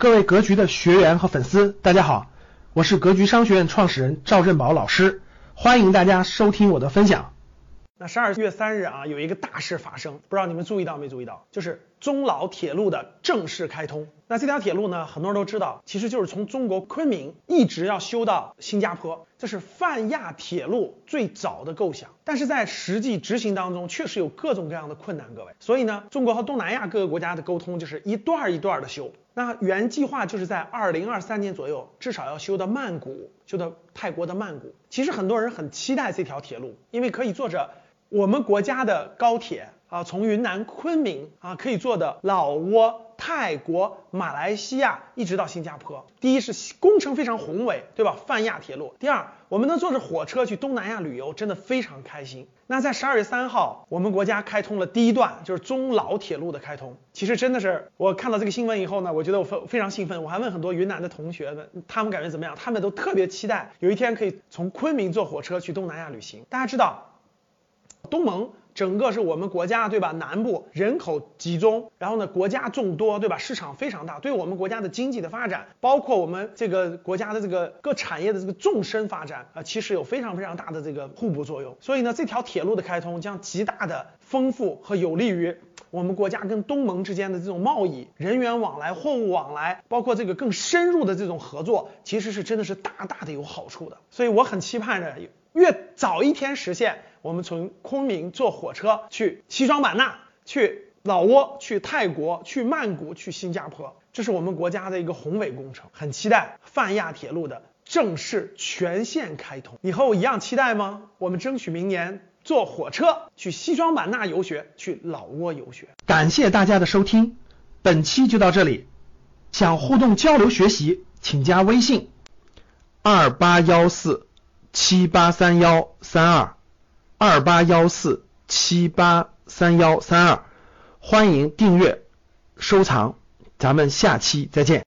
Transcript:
各位格局的学员和粉丝，大家好，我是格局商学院创始人赵振宝老师，欢迎大家收听我的分享。那十二月三日啊，有一个大事发生，不知道你们注意到没注意到？就是中老铁路的正式开通。那这条铁路呢，很多人都知道，其实就是从中国昆明一直要修到新加坡，这是泛亚铁路最早的构想。但是在实际执行当中，确实有各种各样的困难，各位。所以呢，中国和东南亚各个国家的沟通就是一段一段的修。那原计划就是在二零二三年左右，至少要修到曼谷，修到泰国的曼谷。其实很多人很期待这条铁路，因为可以坐着。我们国家的高铁啊，从云南昆明啊，可以坐的老挝、泰国、马来西亚一直到新加坡。第一是工程非常宏伟，对吧？泛亚铁路。第二，我们能坐着火车去东南亚旅游，真的非常开心。那在十二月三号，我们国家开通了第一段，就是中老铁路的开通。其实真的是，我看到这个新闻以后呢，我觉得我非非常兴奋。我还问很多云南的同学们，他们感觉怎么样？他们都特别期待有一天可以从昆明坐火车去东南亚旅行。大家知道。东盟整个是我们国家对吧？南部人口集中，然后呢国家众多对吧？市场非常大，对我们国家的经济的发展，包括我们这个国家的这个各产业的这个纵深发展啊，其实有非常非常大的这个互补作用。所以呢，这条铁路的开通将极大的丰富和有利于我们国家跟东盟之间的这种贸易、人员往来、货物往来，包括这个更深入的这种合作，其实是真的是大大的有好处的。所以我很期盼着越早一天实现。我们从昆明坐火车去西双版纳，去老挝，去泰国，去曼谷，去新加坡，这是我们国家的一个宏伟工程，很期待泛亚铁路的正式全线开通。你和我一样期待吗？我们争取明年坐火车去西双版纳游学，去老挝游学。感谢大家的收听，本期就到这里。想互动交流学习，请加微信二八幺四七八三幺三二。二八幺四七八三幺三二，欢迎订阅收藏，咱们下期再见。